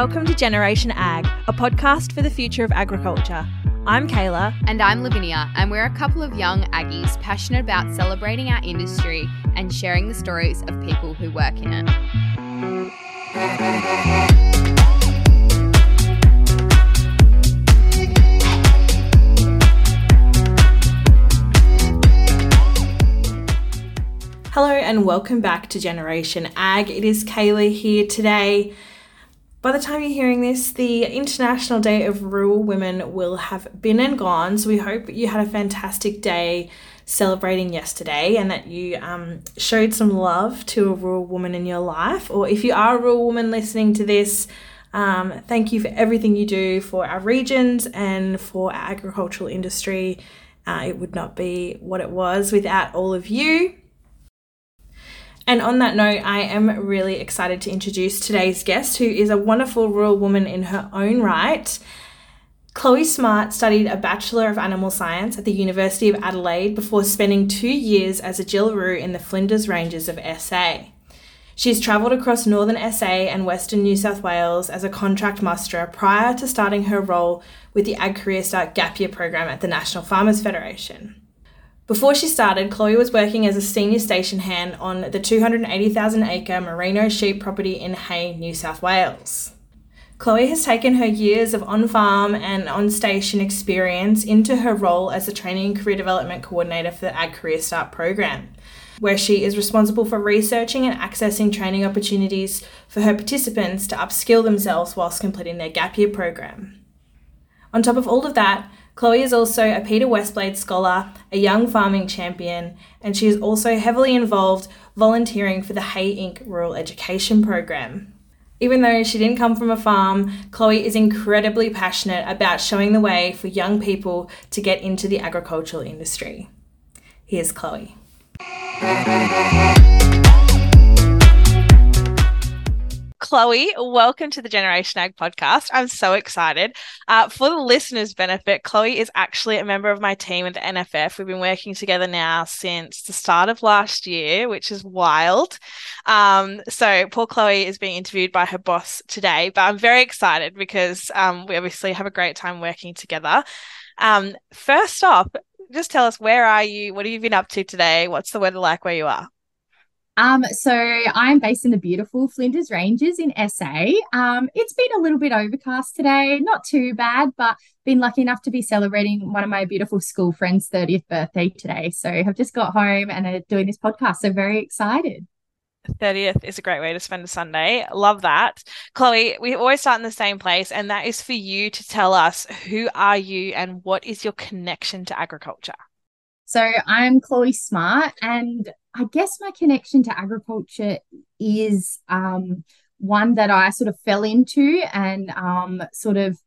Welcome to Generation Ag, a podcast for the future of agriculture. I'm Kayla. And I'm Lavinia, and we're a couple of young Aggies passionate about celebrating our industry and sharing the stories of people who work in it. Hello and welcome back to Generation Ag. It is Kayla here today. By the time you're hearing this, the International Day of Rural Women will have been and gone. So we hope you had a fantastic day celebrating yesterday and that you um, showed some love to a rural woman in your life. Or if you are a rural woman listening to this, um, thank you for everything you do for our regions and for our agricultural industry. Uh, it would not be what it was without all of you. And on that note, I am really excited to introduce today's guest, who is a wonderful rural woman in her own right. Chloe Smart studied a Bachelor of Animal Science at the University of Adelaide before spending two years as a Jillaroo in the Flinders Ranges of SA. She's travelled across northern SA and western New South Wales as a contract musterer prior to starting her role with the Ag Career Start Gap Year program at the National Farmers Federation. Before she started, Chloe was working as a senior station hand on the 280,000 acre merino sheep property in Hay, New South Wales. Chloe has taken her years of on farm and on station experience into her role as the Training and Career Development Coordinator for the Ag Career Start program, where she is responsible for researching and accessing training opportunities for her participants to upskill themselves whilst completing their gap year program. On top of all of that, Chloe is also a Peter Westblade Scholar, a young farming champion, and she is also heavily involved volunteering for the Hay Inc. Rural Education Program. Even though she didn't come from a farm, Chloe is incredibly passionate about showing the way for young people to get into the agricultural industry. Here's Chloe. Chloe, welcome to the Generation Ag podcast. I'm so excited. Uh, for the listeners' benefit, Chloe is actually a member of my team at the NFF. We've been working together now since the start of last year, which is wild. Um, so poor Chloe is being interviewed by her boss today, but I'm very excited because um, we obviously have a great time working together. Um, first off, just tell us where are you? What have you been up to today? What's the weather like where you are? Um, so I'm based in the beautiful Flinders Ranges in SA. Um, it's been a little bit overcast today, not too bad, but been lucky enough to be celebrating one of my beautiful school friends' 30th birthday today. So I've just got home and are doing this podcast. So very excited. 30th is a great way to spend a Sunday. Love that. Chloe, we always start in the same place, and that is for you to tell us who are you and what is your connection to agriculture? So I'm Chloe Smart, and I guess my connection to agriculture is um, one that I sort of fell into and um, sort of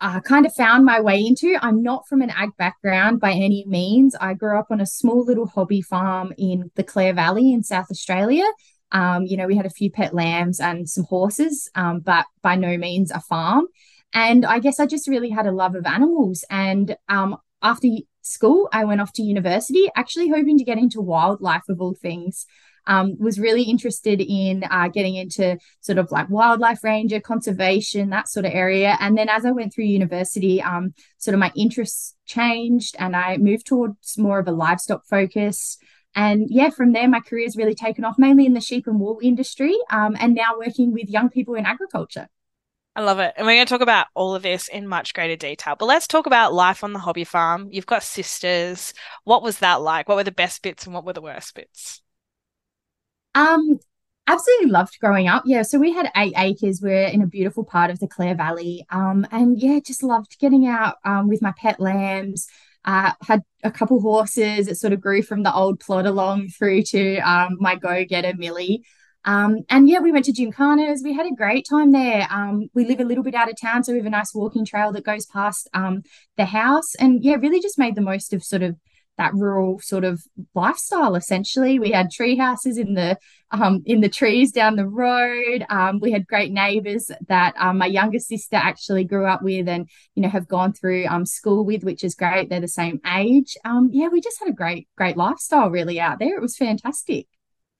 uh, kind of found my way into. I'm not from an ag background by any means. I grew up on a small little hobby farm in the Clare Valley in South Australia. Um, you know, we had a few pet lambs and some horses, um, but by no means a farm. And I guess I just really had a love of animals. And um, after school, I went off to university, actually hoping to get into wildlife of all things. Um, was really interested in uh, getting into sort of like wildlife ranger, conservation, that sort of area. And then as I went through university, um, sort of my interests changed and I moved towards more of a livestock focus. And yeah, from there, my career has really taken off, mainly in the sheep and wool industry, um, and now working with young people in agriculture. I love it. And we're going to talk about all of this in much greater detail. But let's talk about life on the hobby farm. You've got sisters. What was that like? What were the best bits and what were the worst bits? Um, absolutely loved growing up. Yeah, so we had eight acres. We're in a beautiful part of the Clare Valley. Um, and yeah, just loved getting out um, with my pet lambs. Uh, had a couple horses. It sort of grew from the old plod along through to um, my go getter Millie. Um, and yeah, we went to Gymkhanas. We had a great time there. Um, we live a little bit out of town, so we have a nice walking trail that goes past um, the house. And yeah, really just made the most of sort of that rural sort of lifestyle. Essentially, we had tree houses in the um, in the trees down the road. Um, we had great neighbours that um, my younger sister actually grew up with, and you know have gone through school with, which is great. They're the same age. Yeah, we just had a great great lifestyle really out there. It was fantastic.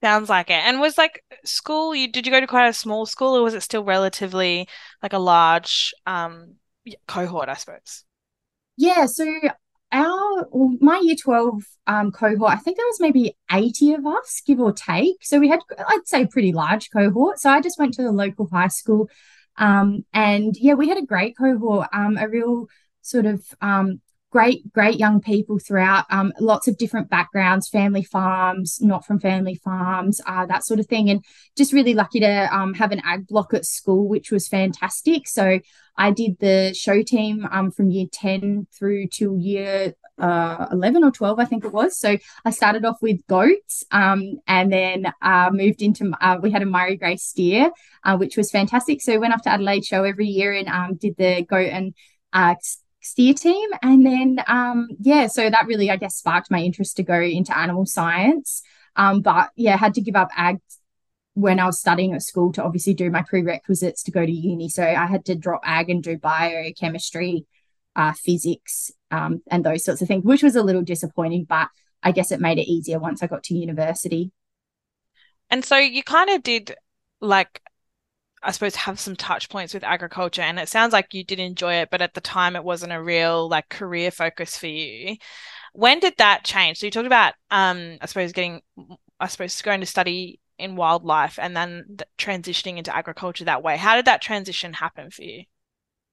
Sounds like it. And was like school, you did you go to quite a small school or was it still relatively like a large um cohort, I suppose? Yeah, so our well, my year 12 um, cohort, I think there was maybe 80 of us, give or take. So we had, I'd say, pretty large cohort. So I just went to the local high school. Um, and yeah, we had a great cohort, um, a real sort of um, great, great young people throughout, um, lots of different backgrounds, family farms, not from family farms, uh, that sort of thing. And just really lucky to um, have an ag block at school, which was fantastic. So I did the show team um, from year 10 through to year uh, 11 or 12, I think it was. So I started off with goats um, and then uh, moved into, uh, we had a Murray Grey steer, uh, which was fantastic. So went off to Adelaide Show every year and um, did the goat and uh, steer team. And then, um, yeah, so that really, I guess, sparked my interest to go into animal science. Um, but yeah, had to give up ag when I was studying at school to obviously do my prerequisites to go to uni. So I had to drop ag and do biochemistry, uh, physics, um, and those sorts of things, which was a little disappointing, but I guess it made it easier once I got to university. And so you kind of did like I suppose have some touch points with agriculture and it sounds like you did enjoy it but at the time it wasn't a real like career focus for you. When did that change? So you talked about um I suppose getting I suppose going to study in wildlife and then transitioning into agriculture that way. How did that transition happen for you?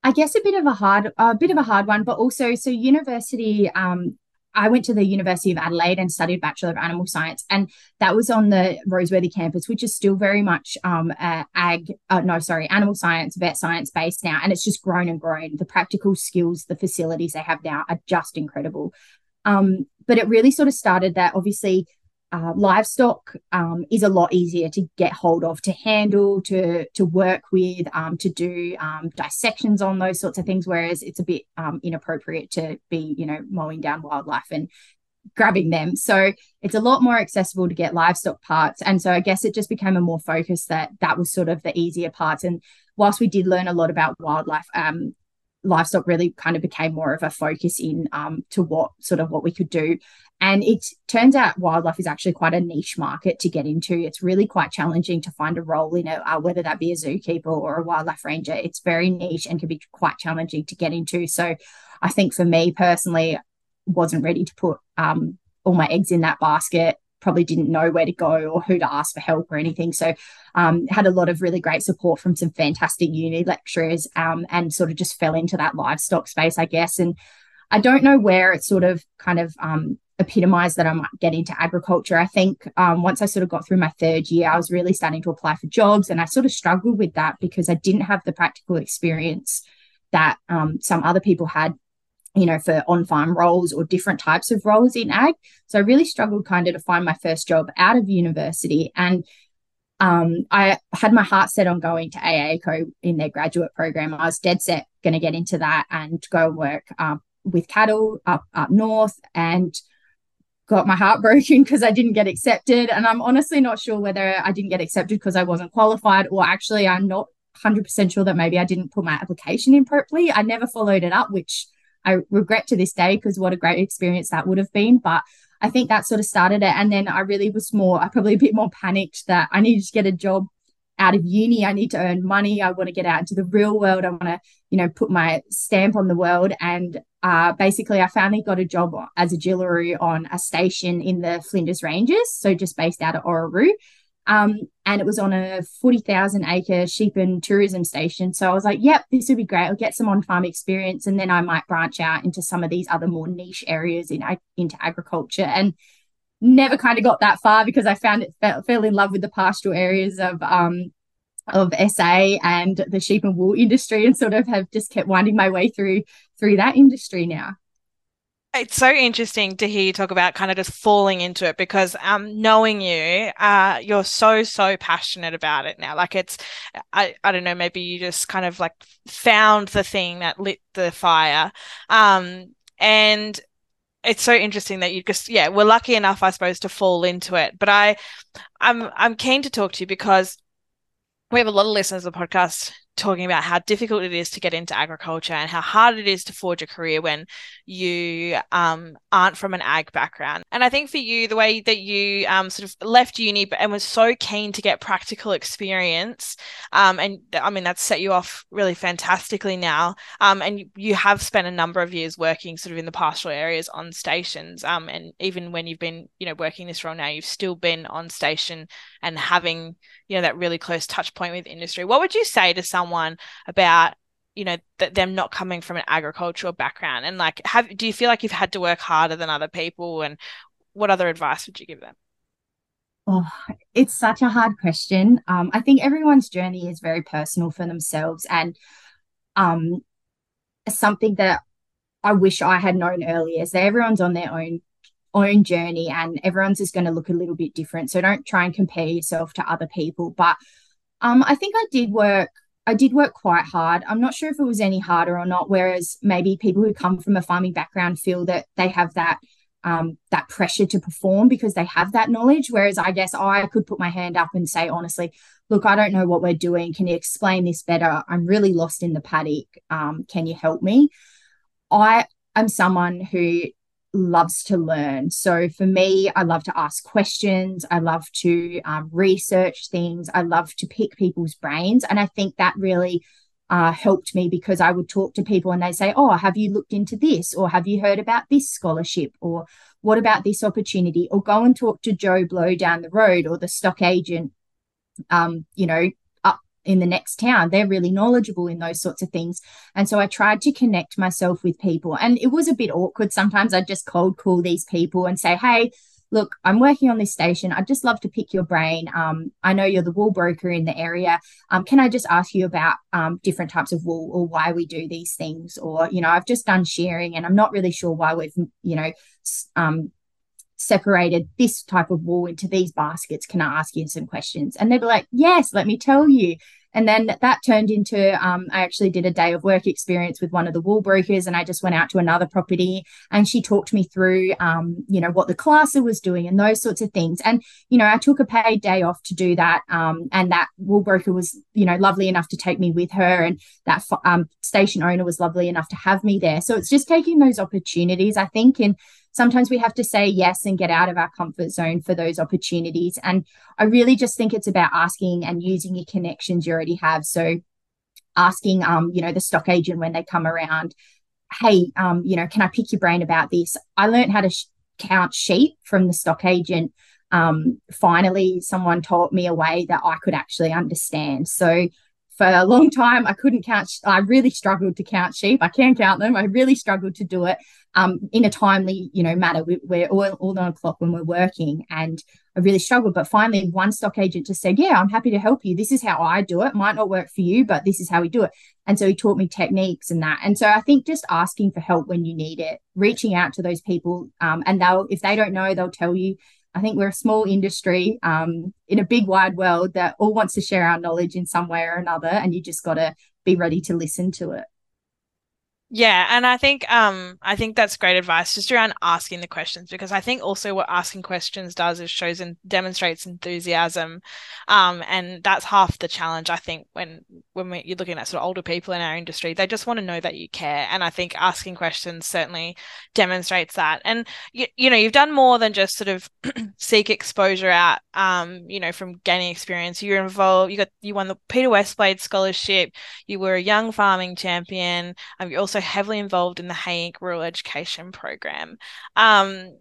I guess a bit of a hard a bit of a hard one but also so university um I went to the University of Adelaide and studied Bachelor of Animal Science, and that was on the Roseworthy campus, which is still very much um, uh, ag, uh, no, sorry, animal science, vet science based now, and it's just grown and grown. The practical skills, the facilities they have now are just incredible. Um, but it really sort of started that obviously uh, livestock um, is a lot easier to get hold of, to handle, to to work with, um, to do um, dissections on those sorts of things. Whereas it's a bit um, inappropriate to be, you know, mowing down wildlife and grabbing them. So it's a lot more accessible to get livestock parts. And so I guess it just became a more focus that that was sort of the easier parts. And whilst we did learn a lot about wildlife, um, livestock really kind of became more of a focus in um, to what sort of what we could do. And it turns out wildlife is actually quite a niche market to get into. It's really quite challenging to find a role in it, uh, whether that be a zookeeper or a wildlife ranger. It's very niche and can be quite challenging to get into. So I think for me personally, wasn't ready to put um, all my eggs in that basket probably didn't know where to go or who to ask for help or anything. So um, had a lot of really great support from some fantastic uni lecturers um, and sort of just fell into that livestock space, I guess. And I don't know where it sort of kind of um, epitomized that I might get into agriculture. I think um, once I sort of got through my third year, I was really starting to apply for jobs and I sort of struggled with that because I didn't have the practical experience that um, some other people had you know, for on farm roles or different types of roles in ag. So I really struggled kind of to find my first job out of university. And um, I had my heart set on going to AACO in their graduate program. I was dead set going to get into that and go work um, with cattle up up north and got my heart broken because I didn't get accepted. And I'm honestly not sure whether I didn't get accepted because I wasn't qualified or actually I'm not 100% sure that maybe I didn't put my application in properly. I never followed it up, which I regret to this day because what a great experience that would have been. But I think that sort of started it. And then I really was more, I probably a bit more panicked that I needed to get a job out of uni. I need to earn money. I want to get out into the real world. I want to, you know, put my stamp on the world. And uh, basically, I finally got a job as a Jillaroo on a station in the Flinders Ranges. So just based out of Orroroo. Um, and it was on a 40,000 acre sheep and tourism station. So I was like, yep, this would be great. I'll get some on farm experience and then I might branch out into some of these other more niche areas in into agriculture. And never kind of got that far because I found it fell, fell in love with the pastoral areas of um, of SA and the sheep and wool industry and sort of have just kept winding my way through through that industry now it's so interesting to hear you talk about kind of just falling into it because um knowing you uh you're so so passionate about it now. Like it's I, I don't know maybe you just kind of like found the thing that lit the fire. Um and it's so interesting that you just yeah we're lucky enough I suppose to fall into it. But I I'm I'm keen to talk to you because we have a lot of listeners of the podcast talking about how difficult it is to get into agriculture and how hard it is to forge a career when you um, aren't from an ag background. And I think for you, the way that you um, sort of left uni and was so keen to get practical experience, um, and I mean, that's set you off really fantastically now. Um, and you, have spent a number of years working sort of in the pastoral areas on stations. Um, and even when you've been, you know, working this role now, you've still been on station and having, you know, that really close touch point with industry. What would you say to someone about you know that them not coming from an agricultural background? And like have do you feel like you've had to work harder than other people? And what other advice would you give them? Oh it's such a hard question. Um, i think everyone's journey is very personal for themselves and um, something that i wish i had known earlier is that everyone's on their own own journey and everyone's is going to look a little bit different. So don't try and compare yourself to other people. But um, i think i did work I did work quite hard. I'm not sure if it was any harder or not. Whereas maybe people who come from a farming background feel that they have that um, that pressure to perform because they have that knowledge. Whereas I guess I could put my hand up and say honestly, look, I don't know what we're doing. Can you explain this better? I'm really lost in the paddock. Um, can you help me? I am someone who loves to learn. So for me, I love to ask questions. I love to um, research things. I love to pick people's brains. And I think that really uh, helped me because I would talk to people and they say, Oh, have you looked into this? Or have you heard about this scholarship? Or what about this opportunity? Or go and talk to Joe Blow down the road or the stock agent, um, you know, in the next town. They're really knowledgeable in those sorts of things. And so I tried to connect myself with people. And it was a bit awkward. Sometimes I'd just cold call these people and say, hey, look, I'm working on this station. I'd just love to pick your brain. Um, I know you're the wool broker in the area. Um, can I just ask you about um, different types of wool or why we do these things? Or, you know, I've just done shearing and I'm not really sure why we've, you know, um, separated this type of wool into these baskets. Can I ask you some questions? And they'd be like, Yes, let me tell you. And then that turned into um, I actually did a day of work experience with one of the wool brokers, and I just went out to another property and she talked me through, um, you know, what the classer was doing and those sorts of things. And you know, I took a paid day off to do that, um, and that wool broker was, you know, lovely enough to take me with her, and that um, station owner was lovely enough to have me there. So it's just taking those opportunities, I think, and sometimes we have to say yes and get out of our comfort zone for those opportunities. And I really just think it's about asking and using your connections you already have. So asking, um, you know, the stock agent when they come around, hey, um, you know, can I pick your brain about this? I learned how to sh- count sheep from the stock agent. Um, finally, someone taught me a way that I could actually understand. So for a long time i couldn't count i really struggled to count sheep i can count them i really struggled to do it um, in a timely you know manner. We, we're all, all on a clock when we're working and i really struggled but finally one stock agent just said yeah i'm happy to help you. This is how i do it. Might not work for you but this is how we do it. And so he taught me techniques and that. And so i think just asking for help when you need it reaching out to those people um, and they'll if they don't know they'll tell you. I think we're a small industry um, in a big wide world that all wants to share our knowledge in some way or another, and you just got to be ready to listen to it. Yeah, and I think um I think that's great advice just around asking the questions because I think also what asking questions does is shows and demonstrates enthusiasm, um and that's half the challenge I think when when we, you're looking at sort of older people in our industry they just want to know that you care and I think asking questions certainly demonstrates that and you, you know you've done more than just sort of seek exposure out um you know from gaining experience. You're involved you got you won the Peter Westblade scholarship you were a young farming champion um, you also also heavily involved in the Hay Inc. Rural Education Program. Um,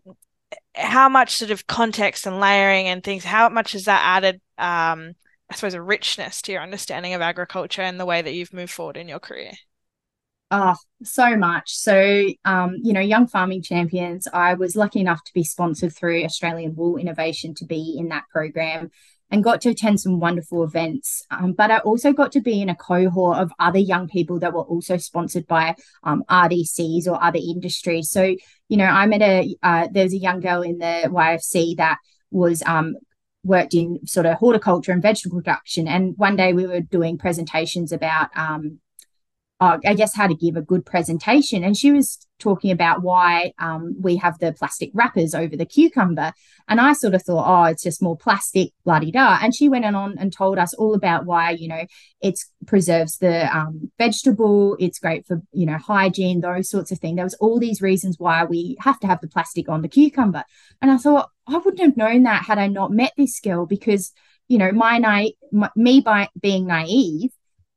how much sort of context and layering and things, how much has that added, um, I suppose, a richness to your understanding of agriculture and the way that you've moved forward in your career? Oh, so much. So, um, you know, Young Farming Champions, I was lucky enough to be sponsored through Australian Wool Innovation to be in that program and got to attend some wonderful events. Um, but I also got to be in a cohort of other young people that were also sponsored by um, RDCs or other industries. So, you know, I met a, uh, there's a young girl in the YFC that was um, worked in sort of horticulture and vegetable production. And one day we were doing presentations about um, uh, I guess how to give a good presentation. And she was talking about why um, we have the plastic wrappers over the cucumber. And I sort of thought, oh, it's just more plastic, bloody da. And she went on and told us all about why, you know, it preserves the um, vegetable, it's great for, you know, hygiene, those sorts of things. There was all these reasons why we have to have the plastic on the cucumber. And I thought, I wouldn't have known that had I not met this girl because, you know, my, na- me by being naive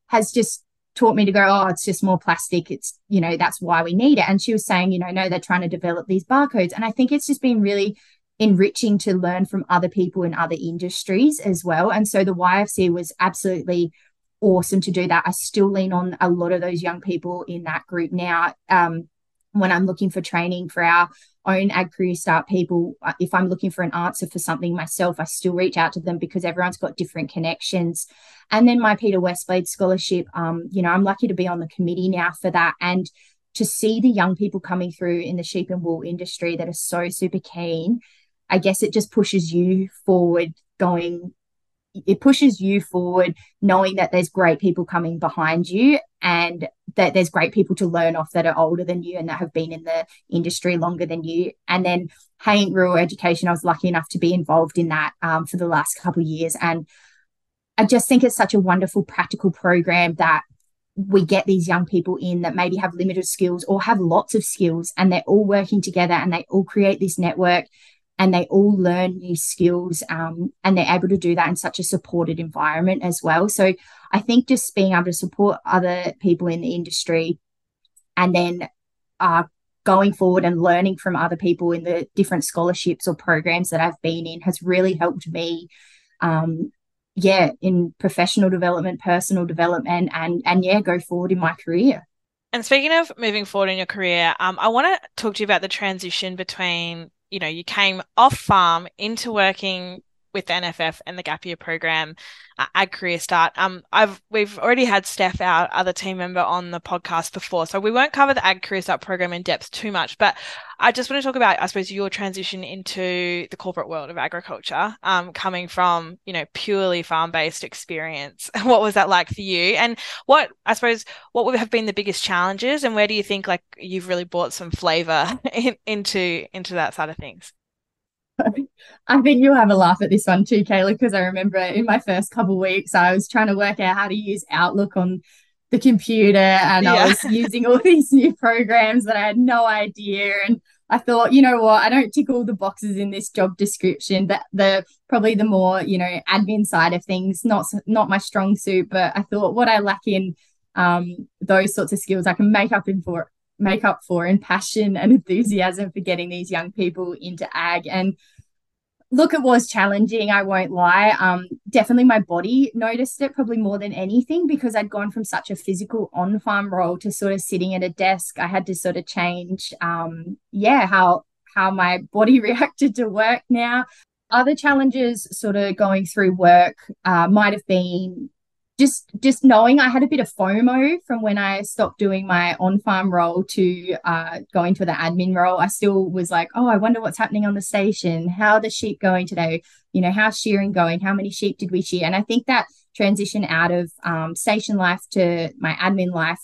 has just taught me to go, oh, it's just more plastic. It's, you know, that's why we need it. And she was saying, you know, no, they're trying to develop these barcodes. And I think it's just been really enriching to learn from other people in other industries as well. And so the YFC was absolutely awesome to do that. I still lean on a lot of those young people in that group now. Um, when I'm looking for training for our own ag career start people, uh, if I'm looking for an answer for something myself, I still reach out to them because everyone's got different connections. And then my Peter Westblade scholarship, um, you know, I'm lucky to be on the committee now for that. And to see the young people coming through in the sheep and wool industry that are so super keen, I guess it just pushes you forward going it pushes you forward knowing that there's great people coming behind you and that there's great people to learn off that are older than you and that have been in the industry longer than you. And then Hay Inc rural education i was lucky enough to be involved in that um, for the last couple of years. And i just think it's such a wonderful practical program that we get these young people in that maybe have limited skills or have lots of skills and they're all working together and they all create this network and they all learn new skills um, and they're able to do that in such a supported environment as well. So i think just being able to support other people in the industry and then uh, going forward and learning from other people in the different scholarships or programs that i've been in has really helped me um, yeah in professional development personal development and and yeah go forward in my career. And speaking of moving forward in your career, um, I want to talk to you about the transition between you know, you came off farm into working with NFF and the gap year program uh, ag career start. Um, I've we've already had Steph, our other team member, on the podcast before, so we won't cover the ag career start program in depth too much. But I just want to talk about, I suppose, your transition into the corporate world of agriculture, um, coming from you know purely farm based experience. what was that like for you? And what I suppose what would have been the biggest challenges, and where do you think like you've really brought some flavor in, into into that side of things? I think you'll have a laugh at this one too, Kayla, because I remember in my first couple weeks, I was trying to work out how to use Outlook on the computer and yeah. I was using all these new programs that I had no idea. And I thought, you know what, I don't tick all the boxes in this job description, but the probably the more, you know, admin side of things, not not my strong suit, but I thought what I lack in um, those sorts of skills I can make up in for make up for in passion and enthusiasm for getting these young people into ag. And look, it was challenging, I won't lie. Um, definitely my body noticed it probably more than anything because I'd gone from such a physical on farm role to sort of sitting at a desk. I had to sort of change um, yeah, how how my body reacted to work now. Other challenges sort of going through work uh, might have been just just knowing I had a bit of FOMO from when I stopped doing my on farm role to uh, going to the admin role. I still was like, oh, I wonder what's happening on the station. How are the sheep going today? You know, how's shearing going? How many sheep did we shear? And I think that transition out of um, station life to my admin life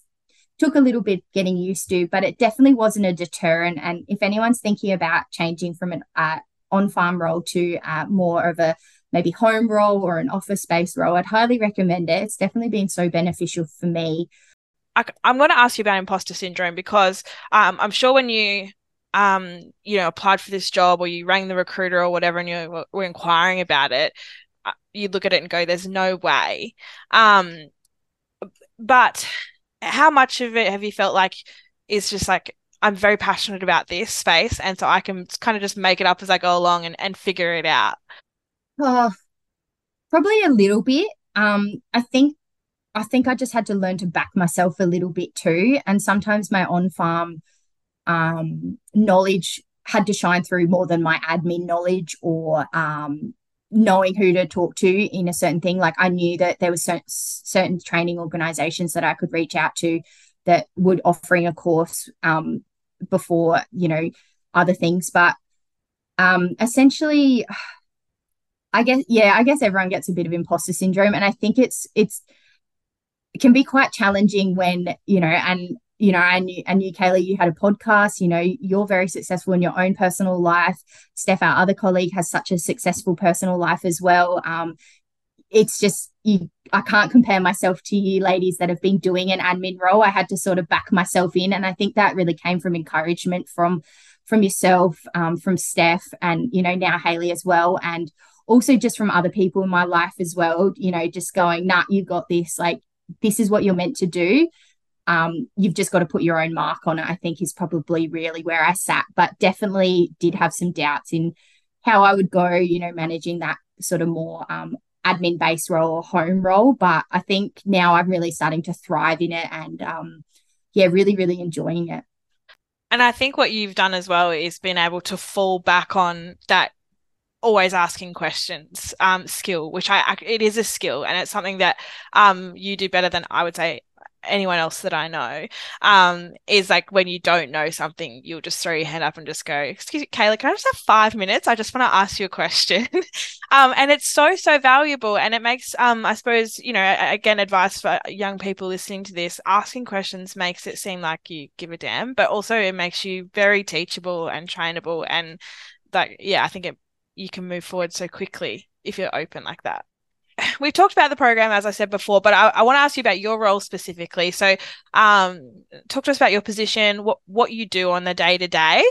took a little bit getting used to, but it definitely wasn't a deterrent. And if anyone's thinking about changing from an uh, on farm role to uh, more of a maybe home role or an office space role, I'd highly recommend it. It's definitely been so beneficial for me. I, am going to ask you about imposter syndrome because um, I'm sure when you um, you know applied for this job or you rang the recruiter or whatever and you were inquiring about it, uh, you look at it and go, "There's no way." Um, but how much of it have you felt like is just like I'm very passionate about this space, and so I can kind of just make it up as I go along and, and figure it out. Oh, probably a little bit. Um, I think I think I just had to learn to back myself a little bit too. And sometimes my on farm um, knowledge had to shine through more than my admin knowledge or um, knowing who to talk to in a certain thing. Like I knew that there was certain, certain training organizations that I could reach out to that would offering a course um, before, you know, other things. But um, essentially, I guess yeah, I guess everyone gets a bit of imposter syndrome, and I think it's it's it can be quite challenging when you know and you know, and and you, Kayla, you had a podcast. You know, you're very successful in your own personal life. Steph, our other colleague, has such a successful personal life as well. Um, it's just you. I can't compare myself to you, ladies, that have been doing an admin role. I had to sort of back myself in, and I think that really came from encouragement from from yourself, um, from Steph, and you know now Haley as well, and also just from other people in my life as well. You know, just going, nah, you got this. Like this is what you're meant to do um, you've just got to put your own mark on it, I think is probably really where I sat, but definitely did have some doubts in how I would go, you know, managing that sort of more um, admin based role or home role. But I think now I'm really starting to thrive in it and, um, yeah, really, really enjoying it. And I think what you've done as well is been able to fall back on that always asking questions um, skill, which I it is a skill and it's something that um, you do better than I would say anyone else that I know, um, is like when you don't know something, you'll just throw your hand up and just go, "Excuse me, Kayla, can I just have five minutes? I just want to ask you a question." um, and it's so so valuable, and it makes, um, I suppose, you know, again, advice for young people listening to this: asking questions makes it seem like you give a damn, but also it makes you very teachable and trainable, and like, yeah, I think it you can move forward so quickly if you're open like that we've talked about the program as I said before, but I, I want to ask you about your role specifically. So, um, talk to us about your position, what what you do on the day to day.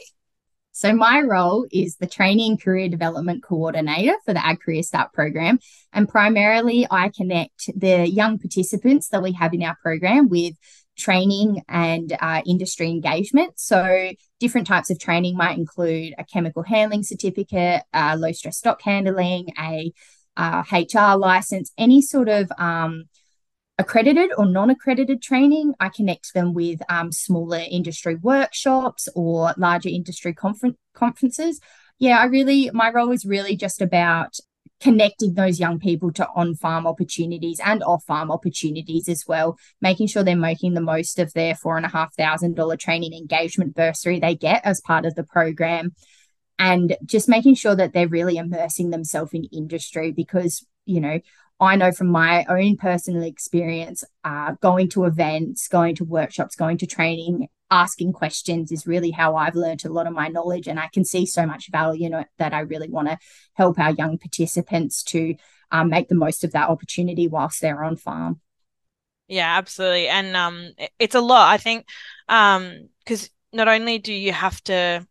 So my role is the training career development coordinator for the Ag Career Start program, and primarily I connect the young participants that we have in our program with training and uh, industry engagement. So, different types of training might include a chemical handling certificate, uh, low stress stock handling, a uh, HR license, any sort of um, accredited or non accredited training. I connect them with um, smaller industry workshops or larger industry confer- conferences. Yeah, I really, my role is really just about connecting those young people to on farm opportunities and off farm opportunities as well, making sure they're making the most of their four and a half thousand dollar training engagement bursary they get as part of the program and just making sure that they're really immersing themselves in industry because you know I know from my own personal experience, uh, going to events, going to workshops, going to training, asking questions is really how I've learned a lot of my knowledge. And I can see so much value in it that I really want to help our young participants to um, make the most of that opportunity whilst they're on farm. Yeah, absolutely. And um, it's a lot, I think, because um, not only do you have to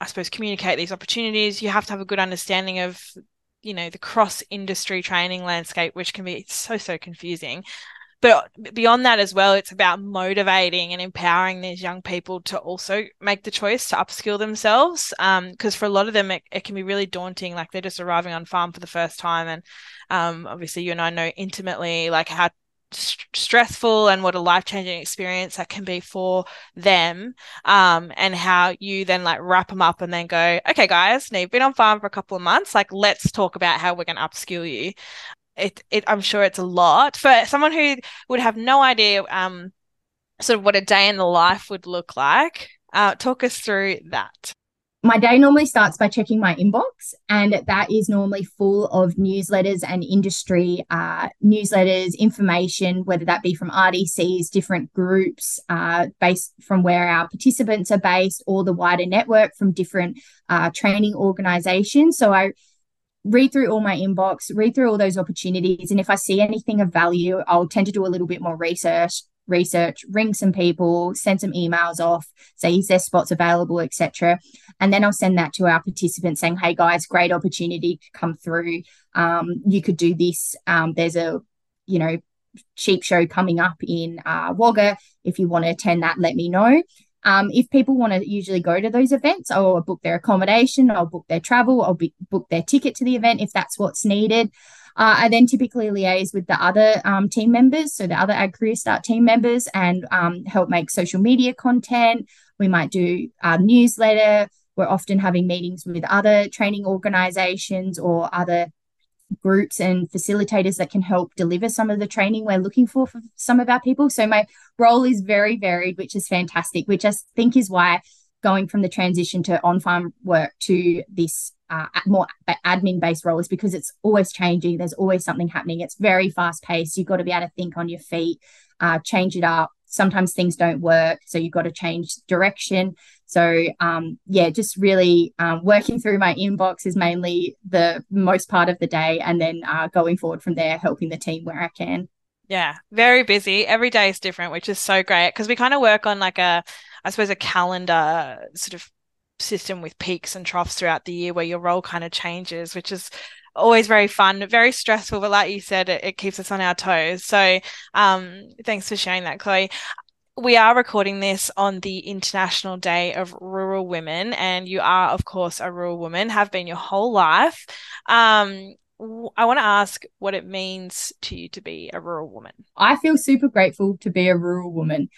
I suppose, communicate these opportunities, you have to have a good understanding of, you know, the cross industry training landscape, which can be so, so confusing. But beyond that as well, it's about motivating and empowering these young people to also make the choice to upskill themselves. Because um, for a lot of them, it, it, can be really daunting. Like they're just arriving on farm for the first time. And um, obviously, you and I know intimately like how stressful and what a life-changing experience that can be for them um, and how you then like wrap them up and then go okay guys now you've been on farm for a couple of months like let's talk about how we're going to upskill you. It, it i'm sure it's a lot. For someone who would have no idea um sort of what a day in the life would look like uh, talk us through that my day normally starts by checking my inbox, and that is normally full of newsletters and industry uh, newsletters, information, whether that be from RDCs, different groups uh, based from where our participants are based, or the wider network from different uh, training organizations. So I read through all my inbox, read through all those opportunities, and if I see anything of value, I'll tend to do a little bit more research, research, ring some people, send some emails off, say, is there spots available, etc. And then I'll send that to our participants saying, hey guys, great opportunity to come through. Um, you could do this. Um, there's a, you know, sheep show coming up in uh, Wagga. If you want to attend that, let me know. Um, if people want to usually go to those events, I'll book their accommodation, I'll book their travel, I'll be, book their ticket to the event if that's what's needed. Uh, I then typically liaise with the other um, team members, so the other Ag Career Start team members, and um, help make social media content. We might do a newsletter. We're often having meetings with other training organizations or other groups and facilitators that can help deliver some of the training we're looking for for some of our people. So my role is very varied, which is fantastic, which I think is why going from the transition to on farm work to this uh, more admin based roles because it's always changing. There's always something happening. It's very fast paced. You've got to be able to think on your feet, uh, change it up. Sometimes things don't work, so you've got to change direction. So um, yeah, just really um, working through my inbox is mainly the most part of the day, and then uh, going forward from there, helping the team where I can. Yeah, very busy. Every day is different, which is so great because we kind of work on like a, I suppose, a calendar sort of system with peaks and troughs throughout the year where your role kind of changes, which is always very fun, very stressful, but like you said, it, it keeps us on our toes. So um, thanks for sharing that, Chloe. We are recording this on the International Day of Rural Women, and you are, of course, a rural woman, have been your whole life. Um, I want to ask what it means to you to be a rural woman. I feel super grateful to be a rural woman.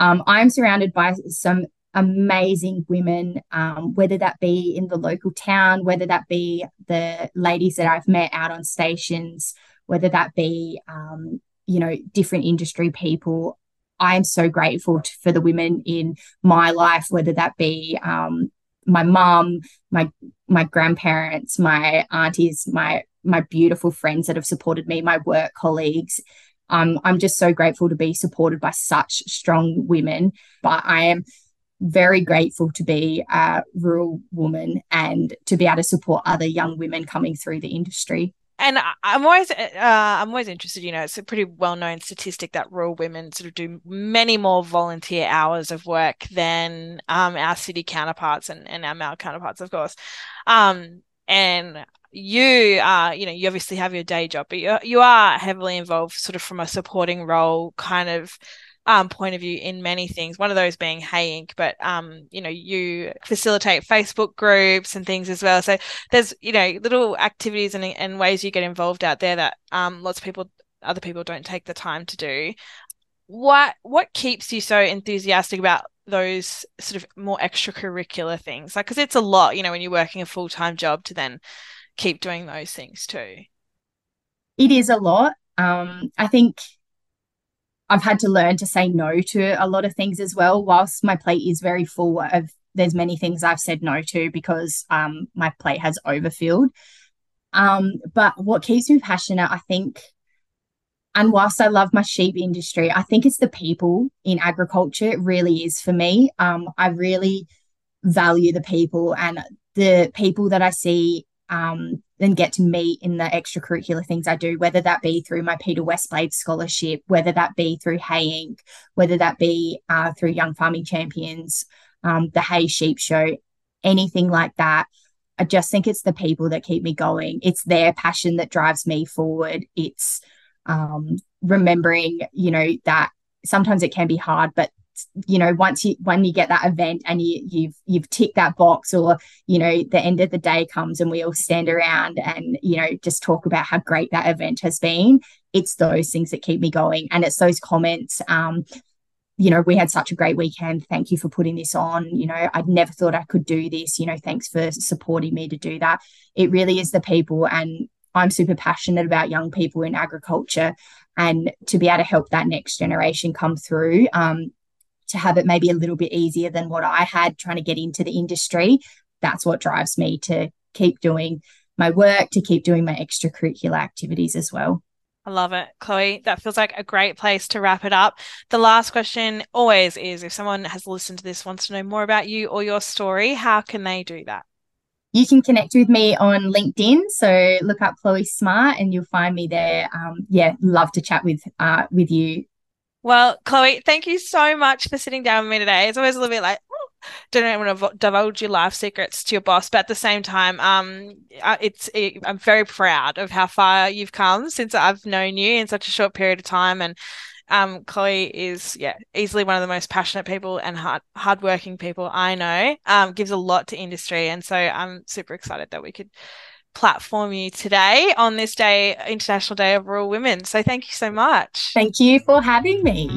Um, I'm surrounded by some amazing women, um, whether that be in the local town, whether that be the ladies that I've met out on stations, whether that be, um, you know, different industry people. I am so grateful to, for the women in my life, whether that be um, my mum, my my grandparents, my aunties, my my beautiful friends that have supported me, my work colleagues. Um, I'm just so grateful to be supported by such strong women. But I am very grateful to be a rural woman and to be able to support other young women coming through the industry. And I'm always, uh, I'm always interested. You know, it's a pretty well-known statistic that rural women sort of do many more volunteer hours of work than um, our city counterparts and, and our male counterparts, of course. Um, and you are, you know, you obviously have your day job, but you you are heavily involved, sort of from a supporting role, kind of um, point of view in many things. One of those being Hay Inc. But um, you know, you facilitate Facebook groups and things as well. So there's you know little activities and, and ways you get involved out there that um, lots of people, other people don't take the time to do. What what keeps you so enthusiastic about those sort of more extracurricular things? Like, because it's a lot, you know, when you're working a full time job to then keep doing those things too. It is a lot. Um, I think I've had to learn to say no to a lot of things as well. Whilst my plate is very full of, there's many things I've said no to because um, my plate has overfilled. Um, but what keeps me passionate, I think, and whilst I love my sheep industry, I think it's the people in agriculture. It really is for me. Um, I really value the people and the people that I see um, and get to meet in the extracurricular things I do, whether that be through my Peter Westblade scholarship, whether that be through Hay Inc., whether that be uh, through Young Farming Champions, um, the Hay Sheep Show, anything like that. I just think it's the people that keep me going. It's their passion that drives me forward. It's um, remembering, you know, that sometimes it can be hard, but you know once you when you get that event and you you've you've ticked that box or you know the end of the day comes and we all stand around and you know just talk about how great that event has been it's those things that keep me going. And it's those comments um you know we had such a great weekend. Thank you for putting this on. You know i'd never thought i could do this. You know thanks for supporting me to do that. It really is the people and i'm super passionate about young people in agriculture and to be able to help that next generation come through um, to have it maybe a little bit easier than what I had trying to get into the industry. That's what drives me to keep doing my work, to keep doing my extracurricular activities as well. I love it, Chloe. That feels like a great place to wrap it up. The last question always is if someone has listened to this, wants to know more about you or your story, how can they do that? You can connect with me on LinkedIn. So look up Chloe Smart and you'll find me there. Um, yeah, love to chat with uh, with you well, Chloe, thank you so much for sitting down with me today. It's always a little bit like, don't want to divulge your life secrets to your boss, but at the same time, um, it's it, I'm very proud of how far you've come since I've known you in such a short period of time, and um, Chloe is yeah easily one of the most passionate people and hard hardworking people I know. Um, gives a lot to industry, and so I'm super excited that we could platform you today on this day, International Day of Rural Women. So thank you so much. Thank you for having me.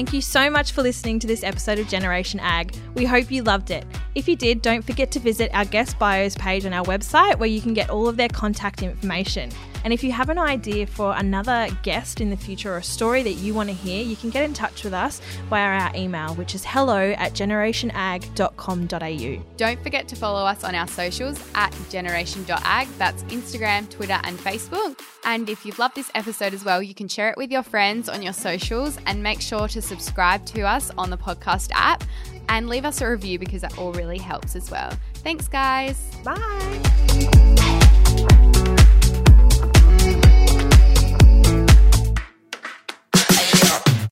Thank you so much for listening to this episode of Generation Ag. We hope you loved it. If you did, don't forget to visit our guest bios page on our website where you can get all of their contact information. And if you have an idea for another guest in the future or a story that you want to hear, you can get in touch with us via our email, which is hello at generationag.com.au. Don't forget to follow us on our socials at generation.ag. That's Instagram, Twitter, and Facebook. And if you've loved this episode as well, you can share it with your friends on your socials and make sure to subscribe to us on the podcast app and leave us a review because that all really helps as well. Thanks, guys. Bye.